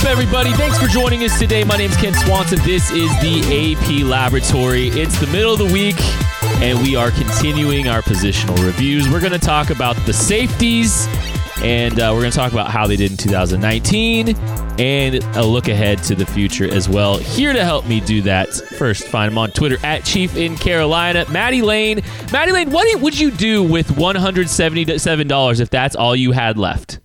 up, everybody? Thanks for joining us today. My name's Kent Swanson. This is the AP Laboratory. It's the middle of the week, and we are continuing our positional reviews. We're going to talk about the safeties, and uh, we're going to talk about how they did in 2019, and a look ahead to the future as well. Here to help me do that, first, find him on Twitter at Chief in Carolina, Maddie Lane. Maddie Lane, what would you do with $177 if that's all you had left?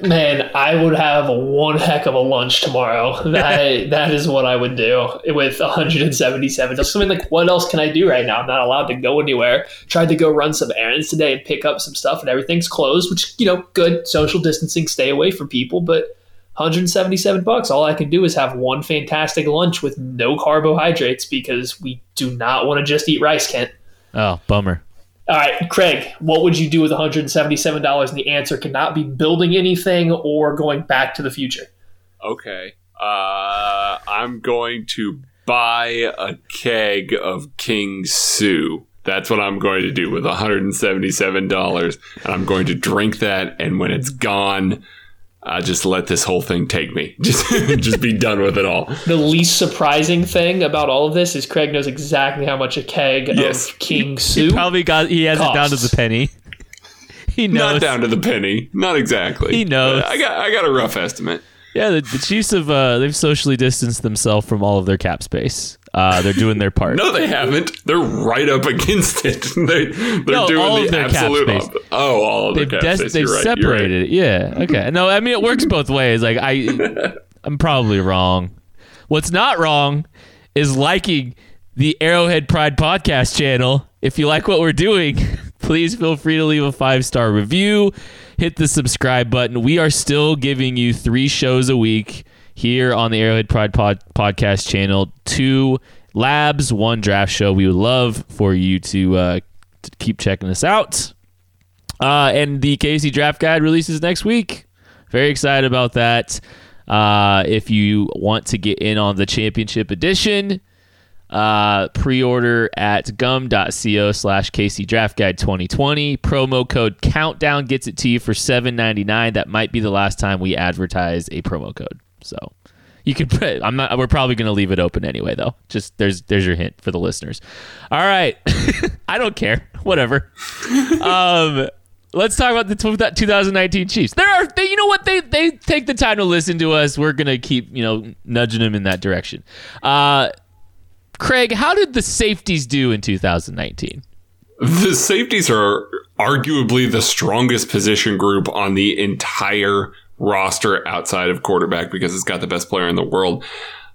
Man, I would have one heck of a lunch tomorrow. That that is what I would do with 177. Just something like, what else can I do right now? I'm not allowed to go anywhere. Tried to go run some errands today and pick up some stuff, and everything's closed. Which you know, good social distancing, stay away from people. But 177 bucks. All I can do is have one fantastic lunch with no carbohydrates because we do not want to just eat rice, Kent. Oh, bummer. All right, Craig, what would you do with $177? And the answer cannot be building anything or going back to the future. Okay. Uh, I'm going to buy a keg of King Sue. That's what I'm going to do with $177. And I'm going to drink that. And when it's gone, I just let this whole thing take me. Just, just be done with it all. The least surprising thing about all of this is Craig knows exactly how much a keg Yes. of King Soup. He probably got. He has it down to the penny. He knows. Not down to the penny. Not exactly. He knows. But I got I got a rough estimate. Yeah, the, the Chiefs have uh, they've socially distanced themselves from all of their cap space. Uh, they're doing their part. No, they haven't. They're right up against it. they, they're No, doing the absolute space. Oh, all of they've their cap des- they've You're right. You're right. separated it. Yeah. Okay. No, I mean it works both ways. Like I, I'm probably wrong. What's not wrong is liking the Arrowhead Pride podcast channel. If you like what we're doing, please feel free to leave a five star review. Hit the subscribe button. We are still giving you three shows a week here on the Arrowhead Pride pod- podcast channel. Two labs, one draft show. We would love for you to, uh, to keep checking us out. Uh, and the KC Draft Guide releases next week. Very excited about that. Uh, if you want to get in on the championship edition, uh, pre-order at gum.co slash KC Draft Guide 2020. Promo code countdown gets it to you for $7.99. That might be the last time we advertise a promo code. So you put I'm not we're probably gonna leave it open anyway though. Just there's there's your hint for the listeners. All right. I don't care. Whatever. um let's talk about the 2019 Chiefs. There are they, you know what they they take the time to listen to us. We're gonna keep you know nudging them in that direction. Uh, Craig, how did the safeties do in 2019? The safeties are arguably the strongest position group on the entire roster outside of quarterback because it's got the best player in the world.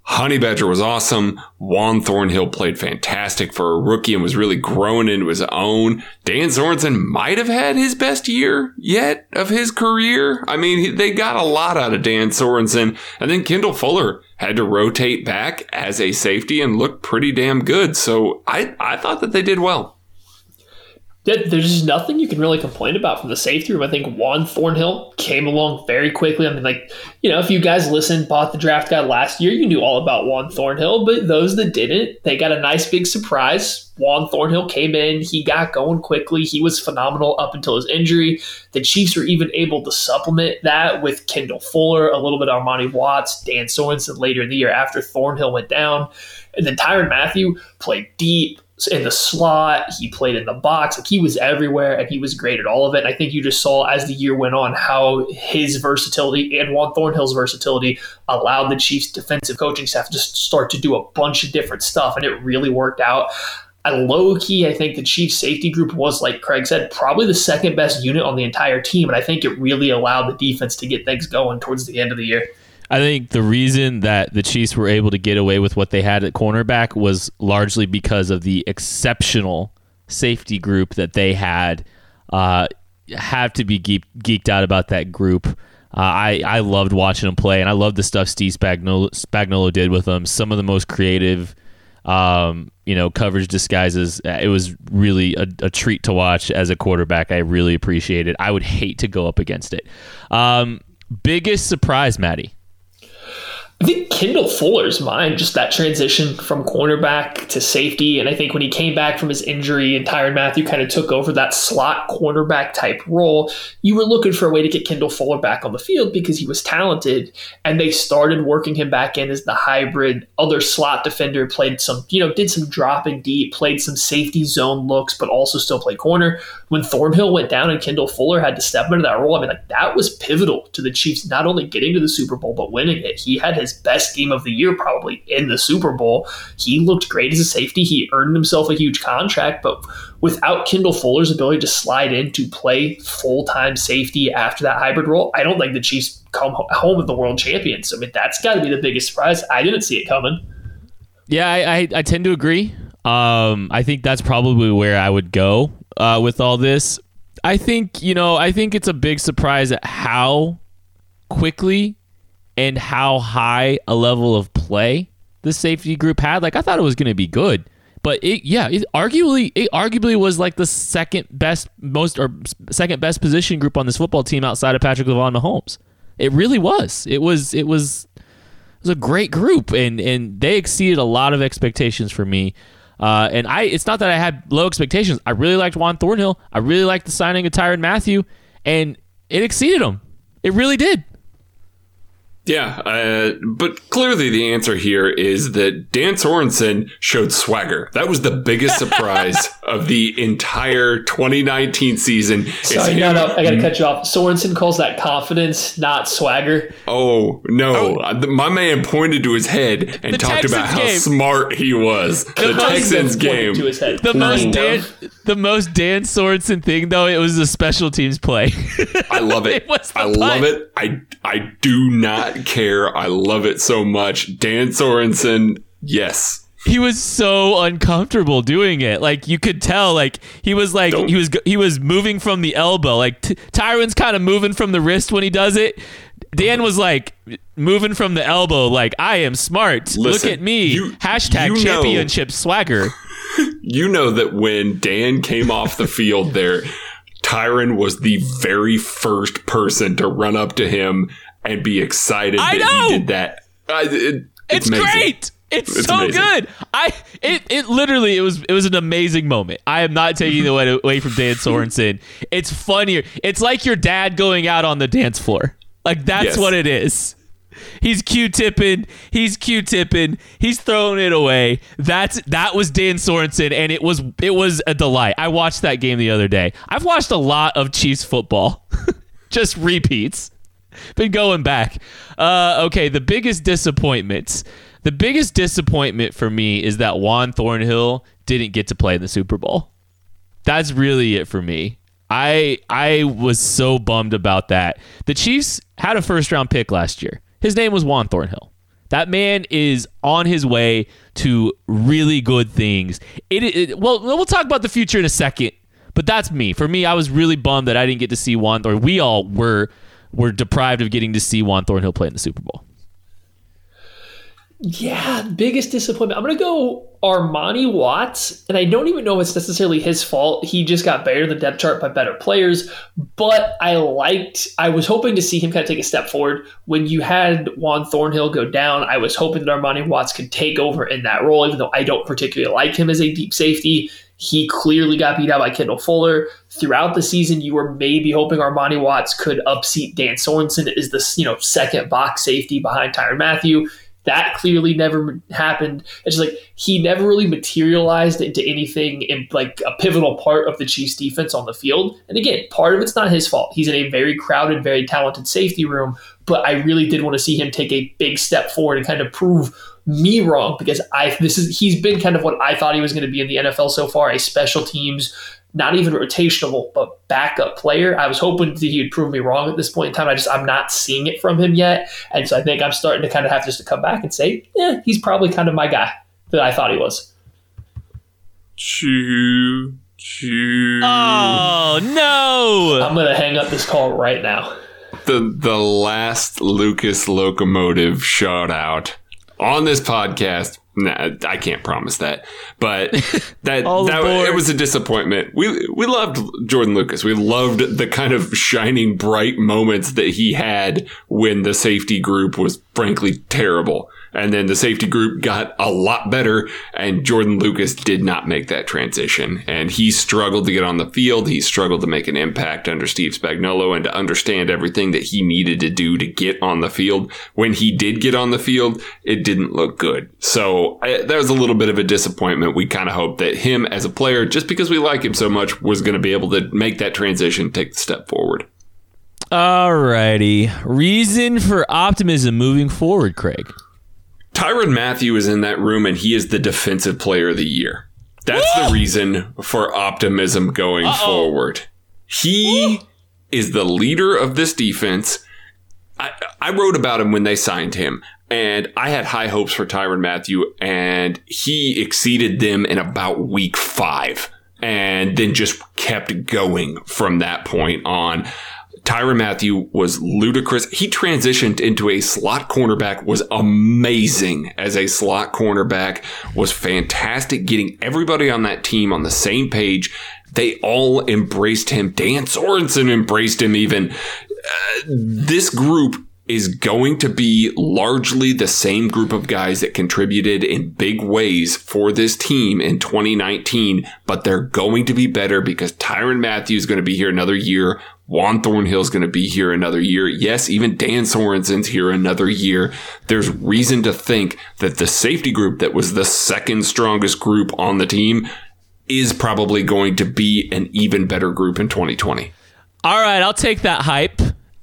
Honey Badger was awesome. Juan Thornhill played fantastic for a rookie and was really growing into his own. Dan Sorensen might have had his best year yet of his career. I mean, they got a lot out of Dan Sorensen. And then Kendall Fuller had to rotate back as a safety and looked pretty damn good. So I, I thought that they did well. There- There's just nothing you can really complain about from the safety room. I think Juan Thornhill came along very quickly. I mean, like, you know, if you guys listened, bought the draft guide last year, you knew all about Juan Thornhill, but those that didn't, they got a nice big surprise. Juan Thornhill came in, he got going quickly. He was phenomenal up until his injury. The Chiefs were even able to supplement that with Kendall Fuller, a little bit Armani Watts, Dan Sorensen later in the year after Thornhill went down. And then Tyrann Mathieu played deep in the slot. He played in the box. Like he was everywhere and he was great at all of it. And I think you just saw as the year went on how his versatility and Juan Thornhill's versatility allowed the Chiefs defensive coaching staff to start to do a bunch of different stuff. And it really worked out. I low key, I think the Chiefs safety group was, like Craig said, probably the second best unit on the entire team. And I think it really allowed the defense to get things going towards the end of the year. I think the reason that the Chiefs were able to get away with what they had at cornerback was largely because of the exceptional safety group that they had. Uh, have to be geek, geeked out about that group. Uh, I I loved watching them play, and I loved the stuff Steve Spagnuolo, Spagnuolo did with them. Some of the most creative, um, you know, coverage disguises. Uh, It was really a, a treat to watch as a quarterback. I really appreciate it. I would hate to go up against it. Um, biggest surprise, Maddie. I think Kendall Fuller's mind, just that transition from cornerback to safety. And I think when he came back from his injury and Tyrann Mathieu kind of took over that slot cornerback type role, you were looking for a way to get Kendall Fuller back on the field because he was talented. And they started working him back in as the hybrid other slot defender, played some, you know, did some dropping deep, played some safety zone looks, but also still played corner. When Thornhill went down and Kendall Fuller had to step into that role, I mean, like that was pivotal to the Chiefs not only getting to the Super Bowl, but winning it. He had his best game of the year probably in the Super Bowl. He looked great as a safety. He earned himself a huge contract, but without Kendall Fuller's ability to slide in to play full time safety after that hybrid role, I don't think the Chiefs come home with the world champions. I mean, that's got to be the biggest surprise. I didn't see it coming. Yeah, I, I, I tend to agree. Um, I think that's probably where I would go uh, with all this. I think you know, I think it's a big surprise at how quickly and how high a level of play the safety group had. Like I thought it was going to be good, but it yeah, it arguably it arguably was like the second best most or second best position group on this football team outside of Patrick Lavon Mahomes. It really was. It was it was it was a great group and and they exceeded a lot of expectations for me. Uh, and I, it's not that I had low expectations. I really liked Juan Thornhill. I really liked the signing of Tyrann Mathieu, and it exceeded them. It really did. Yeah, uh, but clearly the answer here is that Dan Sorensen showed swagger. That was the biggest surprise of the entire 2019 season. Sorry, no, no, I got to mm-hmm. cut you off. Sorensen calls that confidence, not swagger. Oh no, oh. Uh, my man pointed to his head and the talked Texans about how game. smart he was. The, the Texans game. To his head. The mm-hmm. most Dan, the most Dan Sorensen thing though, it was a special teams play. I love it. it I love it. I I do not care. I love it so much. Dan Sorensen, yes. He was so uncomfortable doing it. Like you could tell, like he was like Don't. he was he was moving from the elbow. Like t- Tyrann's kind of moving from the wrist when he does it. Dan was like moving from the elbow, like I am smart. Listen, Look at me. You, Hashtag you championship know, swagger. You know that when Dan came off the field there, Tyrann was the very first person to run up to him and be excited I that know. he did that. I, it, it's, it's great. It's, it's so amazing. good. I it it literally it was it was an amazing moment. I am not taking mm-hmm. it away from Dan Sorensen. It's funnier. It's like your dad going out on the dance floor. Like that's yes. what it is. He's Q-tipping. He's Q-tipping. He's throwing it away. That's that was Dan Sorensen, and it was it was a delight. I watched that game the other day. I've watched a lot of Chiefs football, just repeats. Been going back. Uh, okay, the biggest disappointments. The biggest disappointment for me is that Juan Thornhill didn't get to play in the Super Bowl. That's really it for me. I I was so bummed about that. The Chiefs had a first round pick last year. His name was Juan Thornhill. That man is on his way to really good things. It, it, well, we'll talk about the future in a second, but that's me. For me, I was really bummed that I didn't get to see Juan, or we all were were deprived of getting to see Juan Thornhill play in the Super Bowl. Yeah, biggest disappointment. I'm gonna go Armani Watts, and I don't even know if it's necessarily his fault. He just got better in the depth chart by better players, but I liked. I was hoping to see him kind of take a step forward. When you had Juan Thornhill go down, I was hoping that Armani Watts could take over in that role, even though I don't particularly like him as a deep safety. He clearly got beat out by Kendall Fuller. Throughout the season, you were maybe hoping Armani Watts could upseat Dan Sorensen as the you know second box safety behind Tyrann Mathieu. that clearly never happened. It's just like he never really materialized into anything in like a pivotal part of the Chiefs defense on the field. And again, part of it's not his fault. He's in a very crowded, very talented safety room, but I really did want to see him take a big step forward and kind of prove me wrong because I this is he's been kind of what I thought he was going to be in the NFL so far, a special teams not even rotational, but backup player. I was hoping that he would prove me wrong at this point in time. I just I'm not seeing it from him yet, and so I think I'm starting to kind of have just to come back and say, yeah, he's probably kind of my guy that I thought he was. Choo choo. Oh no! I'm gonna hang up this call right now. The the last Lucas locomotive shout out on this podcast Nah, I can't promise that, but that that it was a disappointment. We we loved Jordan Lucas. We loved the kind of shining bright moments that he had when the safety group was frankly terrible, and then the safety group got a lot better, and Jordan Lucas did not make that transition, and he struggled to get on the field. He struggled to make an impact under Steve Spagnuolo and to understand everything that he needed to do to get on the field. When he did get on the field, it didn't look good. So I, that was a little bit of a disappointment. We kind of hoped that him as a player, just because we like him so much, was going to be able to make that transition, take the step forward. Alrighty. Reason for optimism moving forward, Craig. Tyrann Mathieu is in that room and he is the defensive player of the year. That's the reason for optimism going forward. He is the leader of this defense. I, I wrote about him when they signed him, and I had high hopes for Tyrann Mathieu, and he exceeded them in about week five, and then just kept going from that point on. Tyrann Mathieu was ludicrous. He transitioned into a slot cornerback, was amazing as a slot cornerback, was fantastic getting everybody on that team on the same page. They all embraced him. Dan Sorensen embraced him even. Uh, this group is going to be largely the same group of guys that contributed in big ways for this team in 2019, but they're going to be better because Tyrann Matthews is going to be here another year. Juan Thornhill is going to be here another year. Yes, even Dan Sorensen's here another year. There's reason to think that the safety group that was the second strongest group on the team is probably going to be an even better group in 2020. All right, I'll take that hype.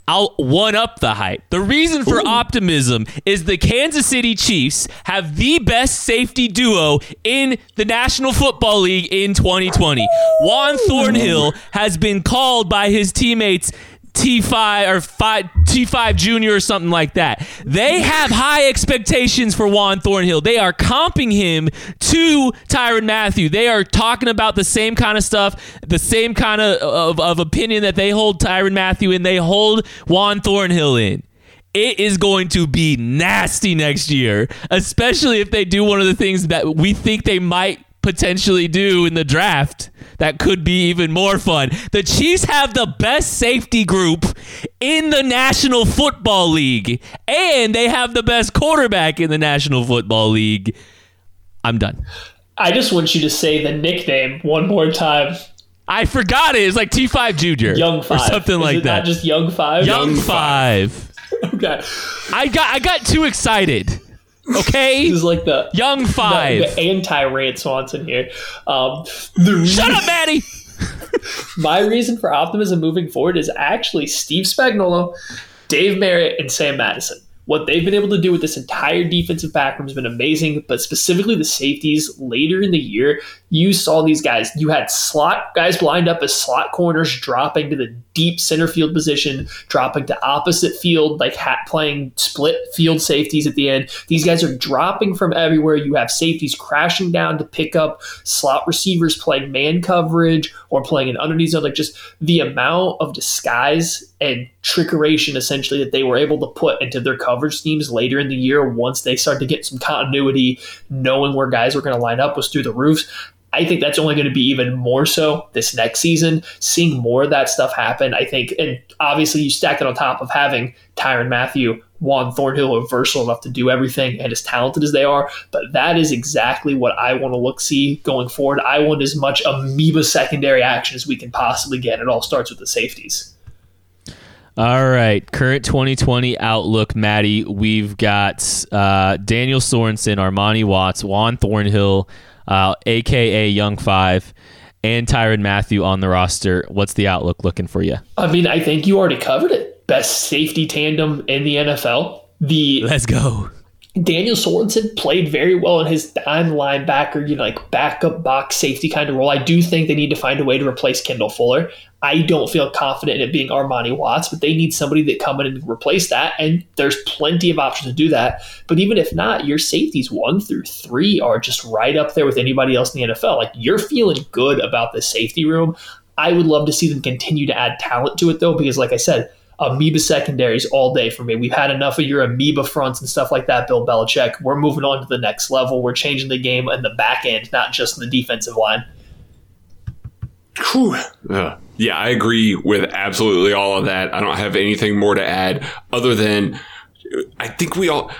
I'll one up the hype. The reason for optimism is the Kansas City Chiefs have the best safety duo in the National Football League in 2020. Juan Thornhill has been called by his teammates T5 or 5 T5 Junior or something like that. They have high expectations for Juan Thornhill. They are comping him to Tyrann Mathieu. They are talking about the same kind of stuff, the same kind of, of, of opinion that they hold Tyrann Mathieu and they hold Juan Thornhill in. It is going to be nasty next year, especially if they do one of the things that we think they might potentially do in the draft that could be even more fun. The Chiefs have the best safety group in the National Football League, and they have the best quarterback in the National Football League. I'm done. I just want you to say the nickname one more time. I forgot it. It's like T5 Junior. Young Five. Or something Is like it that. Not just Young Five. Young, Young five. Okay. I got I got too excited. Okay? This is like the Young the, five. the anti Rand Swanson here. Um, the Shut up, Maddie. my reason for optimism moving forward is actually Steve Spagnuolo, Dave Merritt, and Sam Madison. What they've been able to do with this entire defensive backroom has been amazing, but specifically the safeties later in the year, you saw these guys. You had slot guys lined up as slot corners, dropping to the deep center field position, dropping to opposite field, like hat playing split field safeties at the end. These guys are dropping from everywhere. You have safeties crashing down to pick up slot receivers playing man coverage or playing an underneath zone. Like just the amount of disguise and trickeration essentially that they were able to put into their coverage schemes later in the year once they started to get some continuity, knowing where guys were going to line up was through the roofs. I think that's only going to be even more so this next season. Seeing more of that stuff happen, I think, and obviously you stack it on top of having Tyrann Mathieu, Juan Thornhill are versatile enough to do everything and as talented as they are. But that is exactly what I want to look see going forward. I want as much amoeba secondary action as we can possibly get. It all starts with the safeties. All right, current 2020 outlook, Maddie. We've got uh, Daniel Sorensen, Armani Watts, Juan Thornhill, uh, aka Young Five, and Tyrann Mathieu on the roster. What's the outlook looking for you? I mean, I think you already covered it. Best safety tandem in the NFL. The Let's go. Daniel Sorensen played very well in his dime linebacker, you know, like backup box safety kind of role. I do think they need to find a way to replace Kendall Fuller. I don't feel confident in it being Armani Watts, but they need somebody that come in and replace that. And there's plenty of options to do that. But even if not, your safeties one through three are just right up there with anybody else in the NFL. Like you're feeling good about the safety room. I would love to see them continue to add talent to it though, because like I said, amoeba secondaries all day for me. We've had enough of your amoeba fronts and stuff like that, Bill Belichick. We're moving on to the next level. We're changing the game in the back end, not just in the defensive line. Whew. Uh, yeah, I agree with absolutely all of that. I don't have anything more to add other than I think we all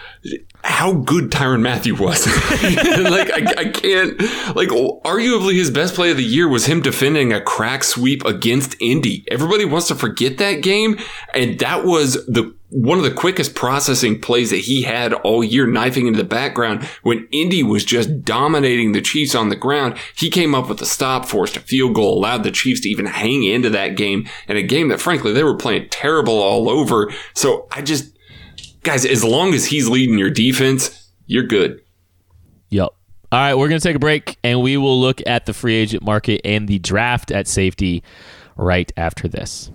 how good Tyrann Mathieu was. like I, I, can't like arguably his best play of the year was him defending a crack sweep against Indy. Everybody wants to forget that game, and that was the one of the quickest processing plays that he had all year, knifing into the background when Indy was just dominating the Chiefs on the ground. He came up with a stop, forced a field goal, allowed the Chiefs to even hang into that game, and a game that frankly they were playing terrible all over. So I just guys, as long as he's leading your defense, you're good. Yep. All right, we're going to take a break and we will look at the free agent market and the draft at safety right after this.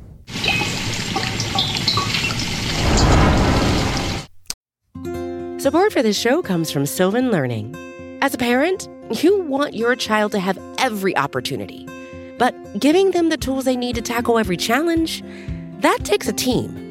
Support for this show comes from Sylvan Learning. As a parent, you want your child to have every opportunity, but giving them the tools they need to tackle every challenge, that takes a team.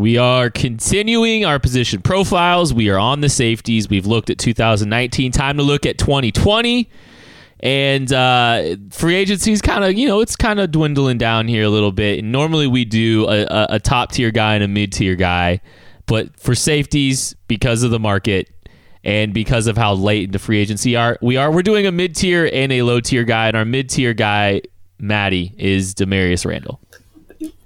We are continuing our position profiles. We are on the safeties. We've looked at 2019. Time to look at 2020. And uh, free agency is kind of, you know, it's kind of dwindling down here a little bit. And normally we do a, a, a top tier guy and a mid tier guy. But for safeties, because of the market and because of how late into free agency are, we are we're doing a mid tier and a low tier guy. And our mid tier guy, Maddie, is Damarious Randall.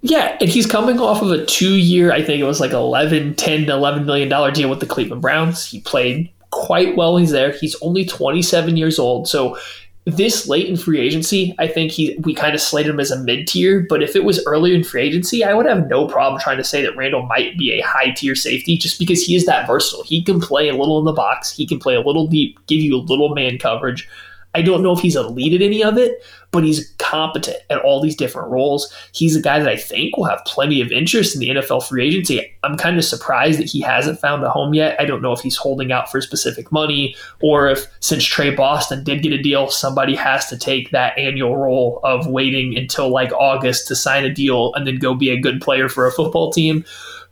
Yeah, and he's coming off of a two year, I think it was like 11, 10 to 11 million dollar deal with the Cleveland Browns. He played quite well. He's there. He's only 27 years old. So this late in free agency, I think he we kind of slated him as a mid tier. But if it was earlier in free agency, I would have no problem trying to say that Randall might be a high tier safety just because he is that versatile. He can play a little in the box, he can play a little deep, give you a little man coverage. I don't know if he's elite at any of it, but he's competent at all these different roles. He's a guy that I think will have plenty of interest in the NFL free agency. I'm kind of surprised that he hasn't found a home yet. I don't know if he's holding out for specific money or if since Tre Boston did get a deal, somebody has to take that annual role of waiting until like August to sign a deal and then go be a good player for a football team.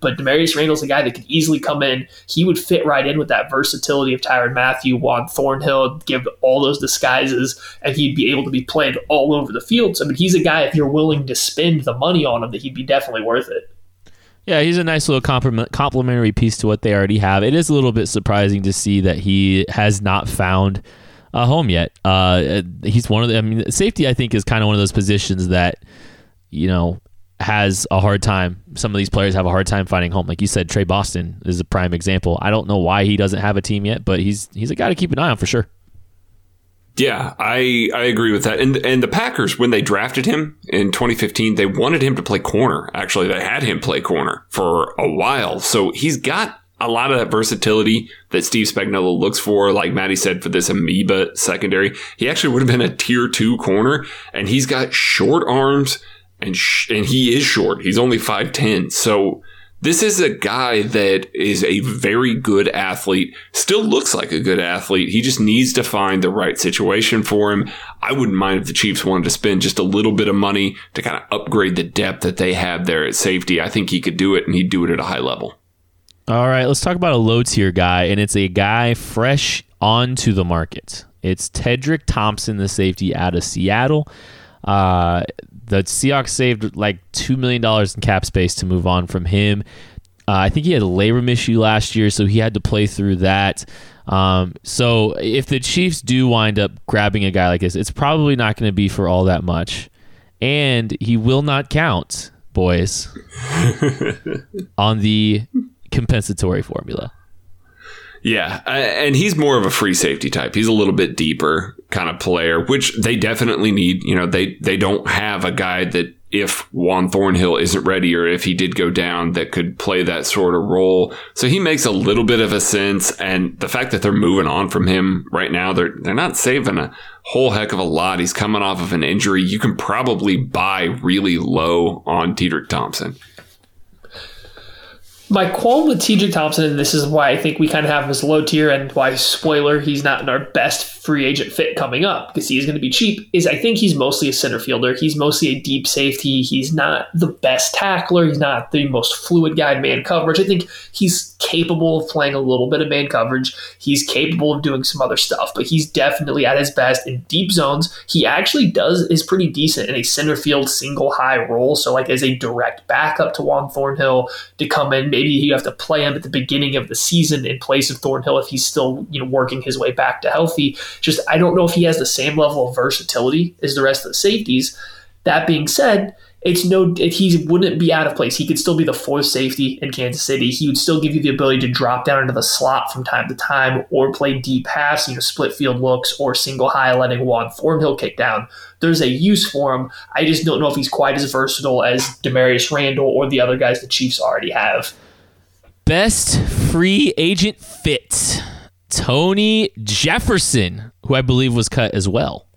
But Damarious Randall's a guy that could easily come in. He would fit right in with that versatility of Tyrann Mathieu, Juan Thornhill, give all those disguises, and he'd be able to be played all over the field. So, I mean, he's a guy, if you're willing to spend the money on him, that he'd be definitely worth it. Yeah, he's a nice little complimentary piece to what they already have. It is a little bit surprising to see that he has not found a home yet. Uh, he's one of the, I mean, safety, I think, is kind of one of those positions that, you know, has a hard time. Some of these players have a hard time finding home. Like you said, Tre Boston is a prime example. I don't know why he doesn't have a team yet, but he's he's a guy to keep an eye on for sure. Yeah, I I agree with that. And and the Packers when they drafted him in 2015, they wanted him to play corner. Actually, they had him play corner for a while. So he's got a lot of that versatility that Steve Spagnuolo looks for, like Maddie said, for this amoeba secondary. He actually would have been a tier two corner, and he's got short arms and sh- and he is short. He's only 5'10. So this is a guy that is a very good athlete, still looks like a good athlete. He just needs to find the right situation for him. I wouldn't mind if the Chiefs wanted to spend just a little bit of money to kind of upgrade the depth that they have there at safety. I think he could do it and he'd do it at a high level. All right, let's talk about a low tier guy, and it's a guy fresh onto the market. It's Tedric Thompson, the safety out of Seattle. Uh, the Seahawks saved like two million dollars in cap space to move on from him. Uh, I think he had a labor issue last year, so he had to play through that. Um, so if the Chiefs do wind up grabbing a guy like this, it's probably not going to be for all that much, and he will not count, boys, on the compensatory formula. Yeah, and he's more of a free safety type. He's a little bit deeper kind of player, which they definitely need. You know, they they don't have a guy that if Juan Thornhill isn't ready or if he did go down that could play that sort of role. So he makes a little bit of a sense. And the fact that they're moving on from him right now, they're they're not saving a whole heck of a lot. He's coming off of an injury. You can probably buy really low on Tedric Thompson my qualm with Tedric Thompson, and this is why I think we kind of have him as low tier, and why spoiler he's not in our best free agent fit coming up because he's going to be cheap. Is I think he's mostly a center fielder. He's mostly a deep safety. He's not the best tackler. He's not the most fluid guy in man coverage. I think he's capable of playing a little bit of man coverage. He's capable of doing some other stuff, but he's definitely at his best in deep zones. He actually does is pretty decent in a center field single high role. So like as a direct backup to Juan Thornhill to come in. Maybe you have to play him at the beginning of the season in place of Thornhill if he's still you know working his way back to healthy. Just I don't know if he has the same level of versatility as the rest of the safeties. That being said, it's no he wouldn't be out of place. He could still be the fourth safety in Kansas City. He would still give you the ability to drop down into the slot from time to time or play deep pass, you know, split field looks or single high letting Juan Thornhill kick down. There's a use for him. I just don't know if he's quite as versatile as Damarious Randall or the other guys the Chiefs already have. Best free agent fit. Tony Jefferson, who I believe was cut as well.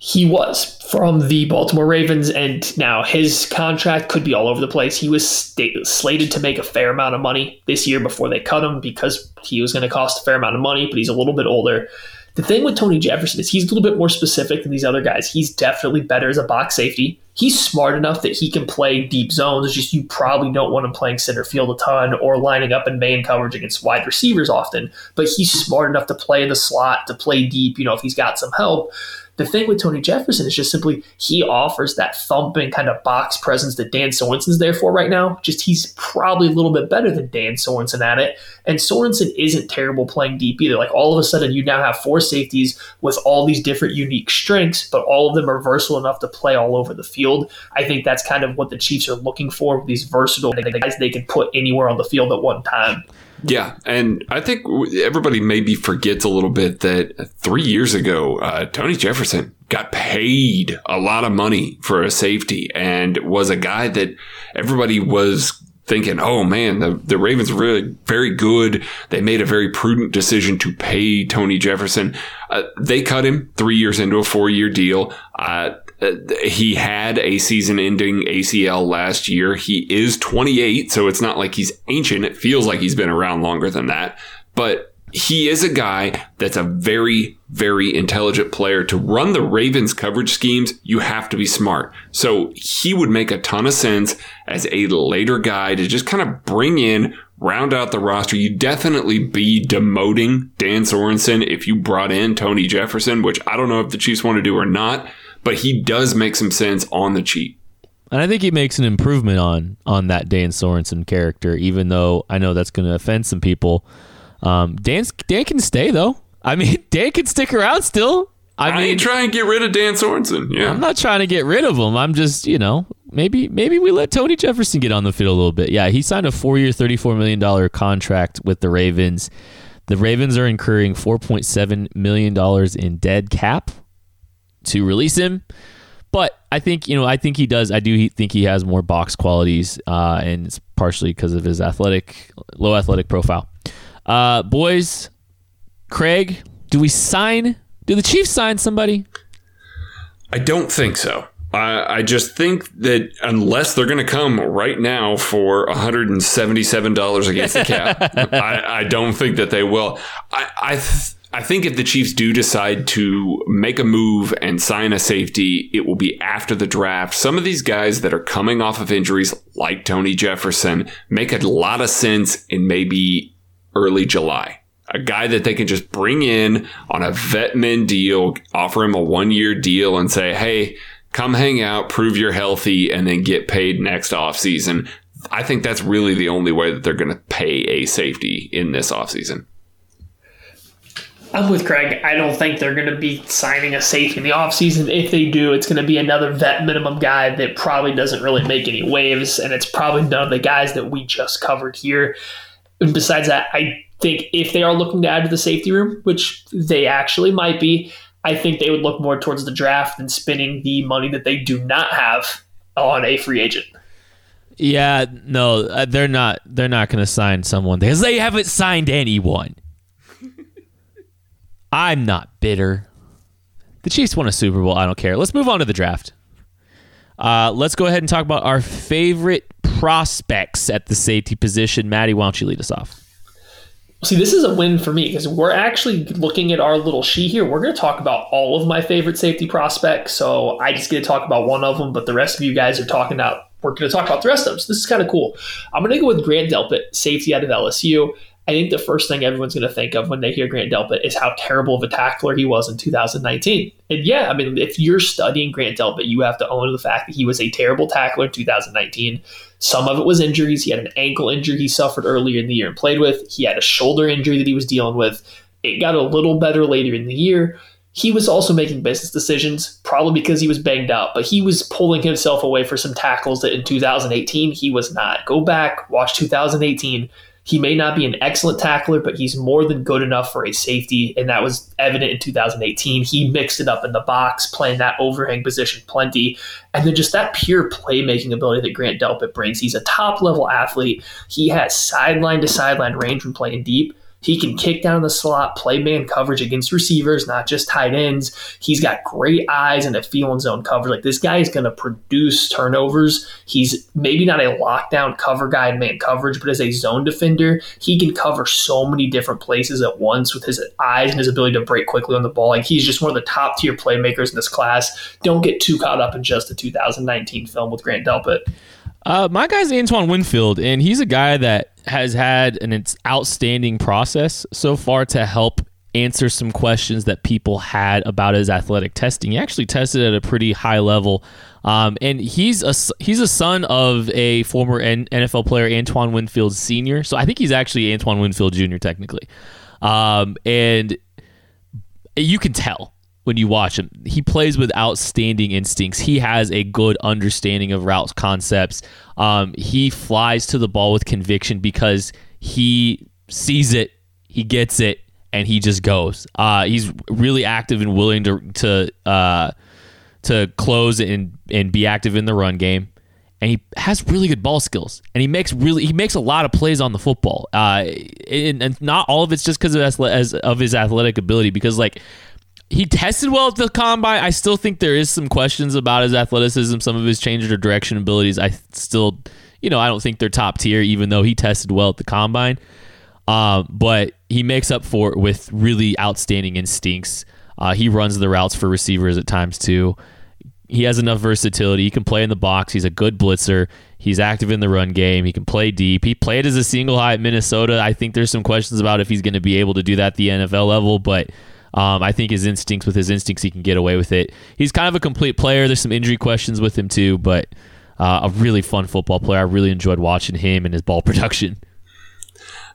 He was from the Baltimore Ravens, and now his contract could be all over the place. He was st- slated to make a fair amount of money this year before they cut him because he was going to cost a fair amount of money, but he's a little bit older. The thing with Tony Jefferson is he's a little bit more specific than these other guys. He's definitely better as a box safety. He's smart enough that he can play deep zones. It's just you probably don't want him playing center field a ton or lining up in main coverage against wide receivers often. But he's smart enough to play in the slot, to play deep, you know, if he's got some help. The thing with Tony Jefferson is just simply he offers that thumping kind of box presence that Dan Sorensen's there for right now. Just he's probably a little bit better than Dan Sorensen at it. And Sorensen isn't terrible playing deep either. Like all of a sudden, you now have four safeties with all these different unique strengths, but all of them are versatile enough to play all over the field. I think that's kind of what the Chiefs are looking for with these versatile guys they can put anywhere on the field at one time. Yeah, and I think everybody maybe forgets a little bit that three years ago, uh, Tony Jefferson got paid a lot of money for a safety and was a guy that everybody was thinking, oh man, the, the Ravens are really very good. They made a very prudent decision to pay Tony Jefferson. Uh, they cut him three years into a four year deal. Uh, uh, he had a season ending ACL last year. He is 28, so it's not like he's ancient. It feels like he's been around longer than that. But he is a guy that's a very, very intelligent player. To run the Ravens coverage schemes, you have to be smart. So he would make a ton of sense as a later guy to just kind of bring in, round out the roster. You definitely be demoting Dan Sorensen if you brought in Tony Jefferson, which I don't know if the Chiefs want to do or not but he does make some sense on the cheap. And I think he makes an improvement on on that Dan Sorensen character, even though I know that's going to offend some people. Um, Dan's, Dan can stay though. I mean, Dan can stick around still. I, I mean, ain't trying to get rid of Dan Sorensen. Yeah, I'm not trying to get rid of him. I'm just, you know, maybe maybe we let Tony Jefferson get on the field a little bit. Yeah, he signed a four-year, thirty-four million dollar contract with the Ravens. The Ravens are incurring four point seven million dollars in dead cap to release him. But I think you know I think he does. I do think he has more box qualities, uh, and it's partially because of his athletic, low athletic profile. Uh, boys, Craig, do we sign? Do the Chiefs sign somebody? I don't think so. I, I just think that unless they're going to come right now for $177 against the cap, I, I, don't think that they will. I, I th- I think if the Chiefs do decide to make a move and sign a safety, it will be after the draft. Some of these guys that are coming off of injuries, like Tony Jefferson, make a lot of sense in maybe early July. A guy that they can just bring in on a vet min deal, offer him a one year deal and say, hey, come hang out, prove you're healthy, and then get paid next offseason. I think that's really the only way that they're going to pay a safety in this offseason. I'm with Craig. I don't think they're going to be signing a safety in the offseason. If they do, it's going to be another vet minimum guy that probably doesn't really make any waves, and it's probably none of the guys that we just covered here. And besides that, I think if they are looking to add to the safety room, which they actually might be, I think they would look more towards the draft than spending the money that they do not have on a free agent. Yeah, no, uh, they're not. They're not going to sign someone because they haven't signed anyone. I'm not bitter. The Chiefs won a Super Bowl. I don't care. Let's move on to the draft. Uh, let's go ahead and talk about our favorite prospects at the safety position. Maddie, why don't you lead us off? See, this is a win for me because we're actually looking at our little sheet here. We're going to talk about all of my favorite safety prospects. So I just get to talk about one of them, but the rest of you guys are talking about, we're going to talk about the rest of them. So this is kind of cool. I'm going to go with Grant Delpit, safety out of LSU. I think the first thing everyone's going to think of when they hear Grant Delpit is how terrible of a tackler he was in 2019. And yeah, I mean, if you're studying Grant Delpit, you have to own the fact that he was a terrible tackler in 2019. Some of it was injuries. He had an ankle injury he suffered earlier in the year and played with. He had a shoulder injury that he was dealing with. It got a little better later in the year. He was also making business decisions, probably because he was banged up, but he was pulling himself away for some tackles that in 2018 he was not. Go back, watch 2018 he may not be an excellent tackler, but he's more than good enough for a safety, and that was evident in 2018. He mixed it up in the box, playing that overhang position plenty, and then just that pure playmaking ability that Grant Delpit brings. He's a top level athlete. He has sideline to sideline range from playing deep. He can kick down the slot, play man coverage against receivers, not just tight ends. He's got great eyes and a feel in zone coverage. Like this guy is going to produce turnovers. He's maybe not a lockdown cover guy in man coverage, but as a zone defender, he can cover so many different places at once with his eyes and his ability to break quickly on the ball. Like he's just one of the top tier playmakers in this class. Don't get too caught up in just the 2019 film with Grant Delpit. Uh, my guy's Antoine Winfield, and he's a guy that has had an outstanding process so far to help answer some questions that people had about his athletic testing. He actually tested at a pretty high level, um, and he's a he's a son of a former NFL player, Antoine Winfield Senior. So I think he's actually Antoine Winfield Jr. technically, um, and you can tell when you watch him. He plays with outstanding instincts. He has a good understanding of route concepts. Um, he flies to the ball with conviction because he sees it, he gets it, and he just goes. Uh, he's really active and willing to to uh, to close and and be active in the run game. And he has really good ball skills, and he makes really he makes a lot of plays on the football. Uh, and, and not all of it's just because of, of his athletic ability. Because like he tested well at the combine. I still think there is some questions about his athleticism, some of his change of direction abilities. I still, you know, I don't think they're top tier, even though he tested well at the combine. Um, but he makes up for it with really outstanding instincts. Uh, he runs the routes for receivers at times too. He has enough versatility. He can play in the box. He's a good blitzer. He's active in the run game. He can play deep. He played as a single high at Minnesota. I think there's some questions about if he's going to be able to do that at the NFL level, but um, I think his instincts, with his instincts, he can get away with it. He's kind of a complete player. There's some injury questions with him too, but uh, a really fun football player. I really enjoyed watching him and his ball production.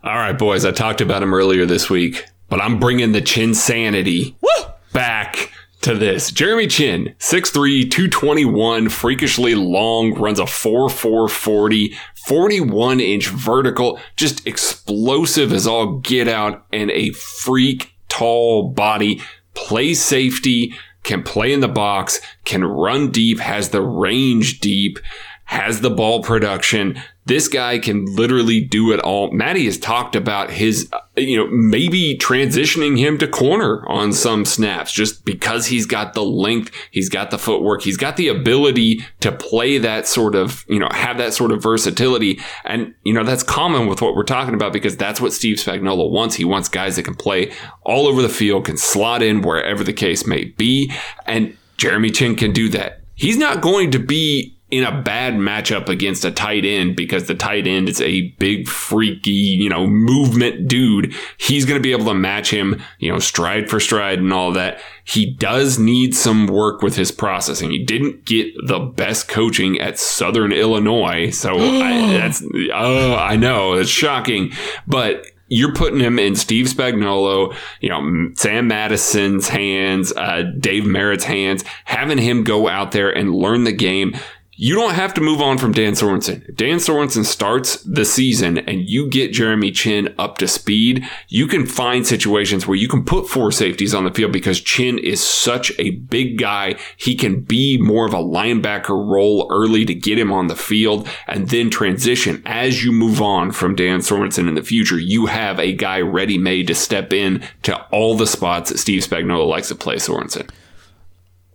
All right, boys. I talked about him earlier this week, but I'm bringing the chin sanity Woo! back to this. Jeremy Chinn, 6'3, 221, freakishly long, runs a 4'4 40, 41 inch vertical, just explosive as all get out, and a freak tall body, plays safety, can play in the box, can run deep, has the range deep, has the ball production. This guy can literally do it all. Maddie has talked about his, uh, you know, maybe transitioning him to corner on some snaps just because he's got the length, he's got the footwork, he's got the ability to play that sort of, you know, have that sort of versatility. And, you know, that's common with what we're talking about because that's what Steve Spagnuolo wants. He wants guys that can play all over the field, can slot in wherever the case may be. And Jeremy Chinn can do that. He's not going to be in a bad matchup against a tight end because the tight end is a big, freaky, you know, movement dude. He's going to be able to match him, you know, stride for stride and all that. He does need some work with his processing. He didn't get the best coaching at Southern Illinois. So I, that's, oh, I know it's shocking, but you're putting him in Steve Spagnuolo, you know, Sam Madison's hands, uh, Dave Merritt's hands, having him go out there and learn the game you don't have to move on from Dan Sorensen. If Dan Sorensen starts the season and you get Jeremy Chinn up to speed, you can find situations where you can put four safeties on the field because Chinn is such a big guy. He can be more of a linebacker role early to get him on the field and then transition. As you move on from Dan Sorensen in the future, you have a guy ready made to step in to all the spots that Steve Spagnuolo likes to play Sorensen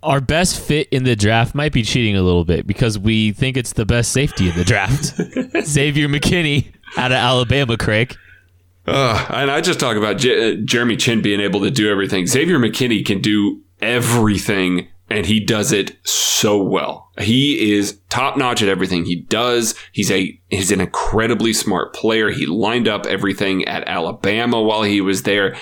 our best fit in the draft might be cheating a little bit because we think it's the best safety in the draft. Xavier McKinney out of Alabama, Craig. Uh, and I just talk about J- Jeremy Chinn being able to do everything. Xavier McKinney can do everything, and he does it so well. He is top notch at everything he does. He's a he's an incredibly smart player. He lined up everything at Alabama while he was there.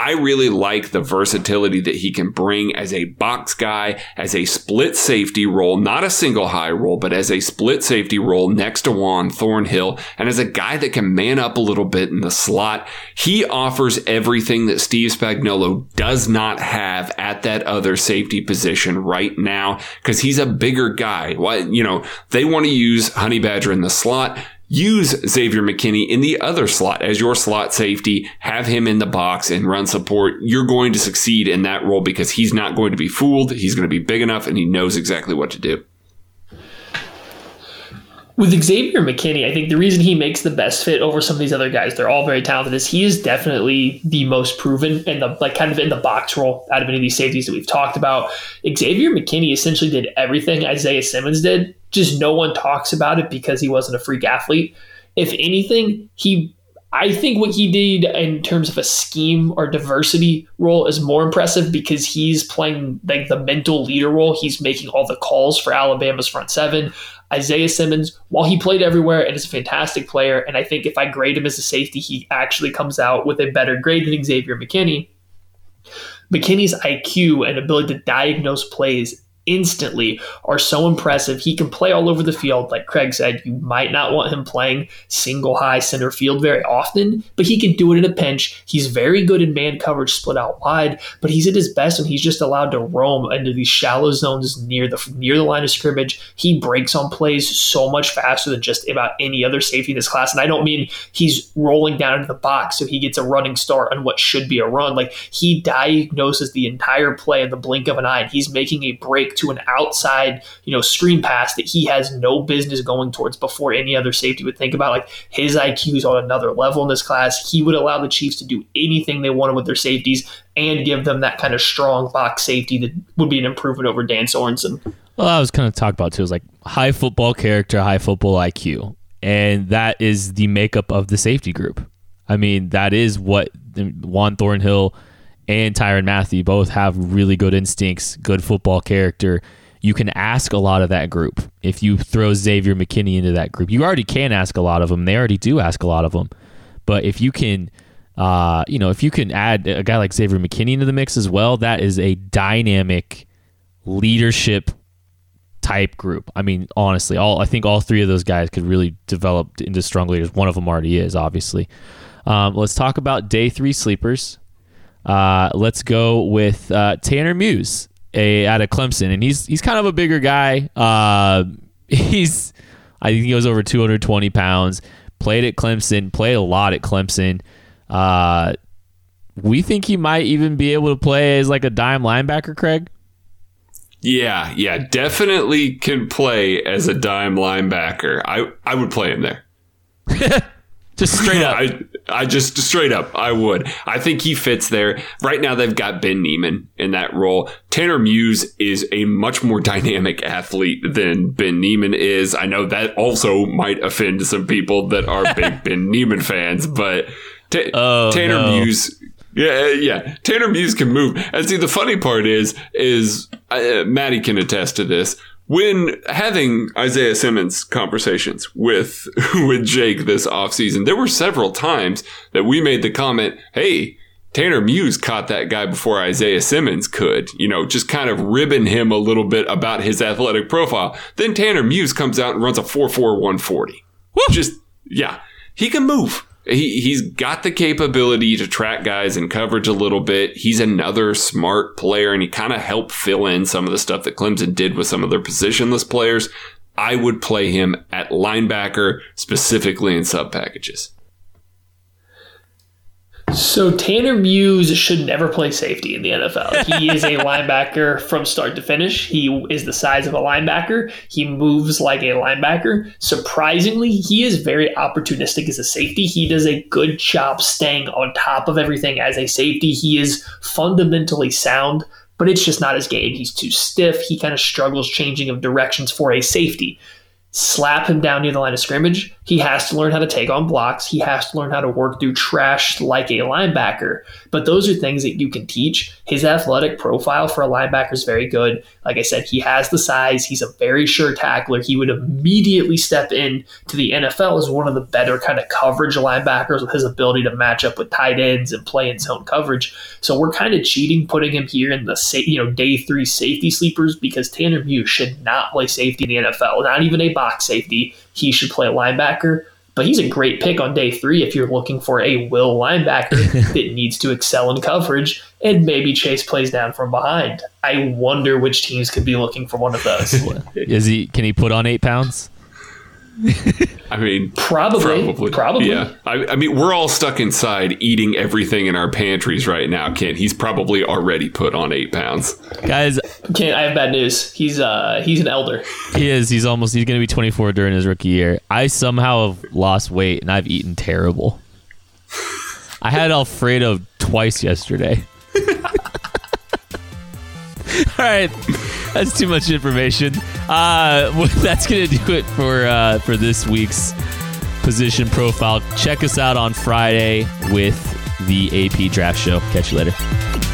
I really like the versatility that he can bring as a box guy, as a split safety role, not a single high role, but as a split safety role next to Juan Thornhill, and as a guy that can man up a little bit in the slot. He offers everything that Steve Spagnuolo does not have at that other safety position right now because he's a bigger guy. What, you know, they want to use Honey Badger in the slot use Xavier McKinney in the other slot as your slot safety, have him in the box and run support. You're going to succeed in that role because he's not going to be fooled. He's going to be big enough and he knows exactly what to do. With Xavier McKinney, I think the reason he makes the best fit over some of these other guys, they're all very talented, is he is definitely the most proven and the like kind of in the box role out of any of these safeties that we've talked about. Xavier McKinney essentially did everything Isaiah Simmons did, just no one talks about it because he wasn't a freak athlete. If anything, he I think what he did in terms of a scheme or diversity role is more impressive because he's playing like the mental leader role. He's making all the calls for Alabama's front seven. Isaiah Simmons, while he played everywhere and is a fantastic player, and I think if I grade him as a safety, he actually comes out with a better grade than Xavier McKinney. McKinney's IQ and ability to diagnose plays instantly are so impressive. He can play all over the field. Like Craig said, you might not want him playing single high center field very often, but he can do it in a pinch. He's very good in man coverage split out wide, but he's at his best when he's just allowed to roam into these shallow zones near the near the line of scrimmage. He breaks on plays so much faster than just about any other safety in this class. And I don't mean he's rolling down into the box so he gets a running start on what should be a run. Like he diagnoses the entire play in the blink of an eye and he's making a break to an outside, you know, screen pass that he has no business going towards before any other safety would think about. Like his IQ is on another level in this class. He would allow the Chiefs to do anything they wanted with their safeties and give them that kind of strong box safety that would be an improvement over Dan Sorensen. Well, I was kind of talk about too is like high football character, high football IQ, and that is the makeup of the safety group. I mean, that is what Juan Thornhill and Tyrann Mathieu both have really good instincts, good football character. You can ask a lot of that group. If you throw Xavier McKinney into that group, you already can ask a lot of them. They already do ask a lot of them. But if you can, uh, you know, if you can add a guy like Xavier McKinney into the mix as well, that is a dynamic leadership type group. I mean, honestly, all I think all three of those guys could really develop into strong leaders. One of them already is, obviously. Um, let's talk about day three sleepers. Uh, let's go with uh, Tanner Muse a, out of Clemson, and he's he's kind of a bigger guy. Uh, he's I think he goes over 220 pounds. Played at Clemson, played a lot at Clemson. Uh, we think he might even be able to play as like a dime linebacker, Craig. Yeah, yeah, definitely can play as a dime linebacker. I I would play him there. Just straight up. I, I just straight up, I would. I think he fits there. Right now, they've got Ben Niemann in that role. Tanner Muse is a much more dynamic athlete than Ben Niemann is. I know that also might offend some people that are big Ben Niemann fans, but oh, Tanner no. Muse. Yeah, yeah. Tanner Muse can move. And see, the funny part is, is uh, Maddie can attest to this when having Isaiah Simmons conversations with with Jake this offseason, there were several times that we made the comment, "Hey, Tanner Muse caught that guy before Isaiah Simmons could, you know, just kind of ribbing him a little bit about his athletic profile. Then Tanner Muse comes out and runs a 4'4 140. Just, yeah, he can move. He, he's got the capability to track guys in coverage a little bit. He's another smart player, and he kind of helped fill in some of the stuff that Clemson did with some of their positionless players. I would play him at linebacker, specifically in sub packages. So Tanner Muse should never play safety in the NFL. He is a linebacker from start to finish. He is the size of a linebacker. He moves like a linebacker. Surprisingly, he is very opportunistic as a safety. He does a good job staying on top of everything as a safety. He is fundamentally sound, but it's just not his game. He's too stiff. He kind of struggles changing of directions for a safety slap him down near the line of scrimmage. He has to learn how to take on blocks. He has to learn how to work through trash like a linebacker. But those are things that you can teach. His athletic profile for a linebacker is very good. Like I said, he has the size. He's a very sure tackler. He would immediately step in to the NFL as one of the better kind of coverage linebackers with his ability to match up with tight ends and play in zone coverage. So we're kind of cheating putting him here in the you know day three safety sleepers because Tanner Muse should not play safety in the NFL, not even a box safety. He should play linebacker. But he's a great pick on day three if you're looking for a will linebacker that needs to excel in coverage and maybe chase plays down from behind. I wonder which teams could be looking for one of those. Is he? Can he put on eight pounds? I mean, probably, probably, probably. Yeah. I, I, mean, we're all stuck inside eating everything in our pantries right now. Kent, he's probably already put on eight pounds. Guys, Kent, I have bad news. He's uh he's an elder. He is. He's almost. He's going to be 24 during his rookie year. I somehow have lost weight and I've eaten terrible. I had Alfredo twice yesterday. All right, that's too much information. Uh, that's gonna do it for uh, for this week's position profile. Check us out on Friday with the AP Draft Show. Catch you later.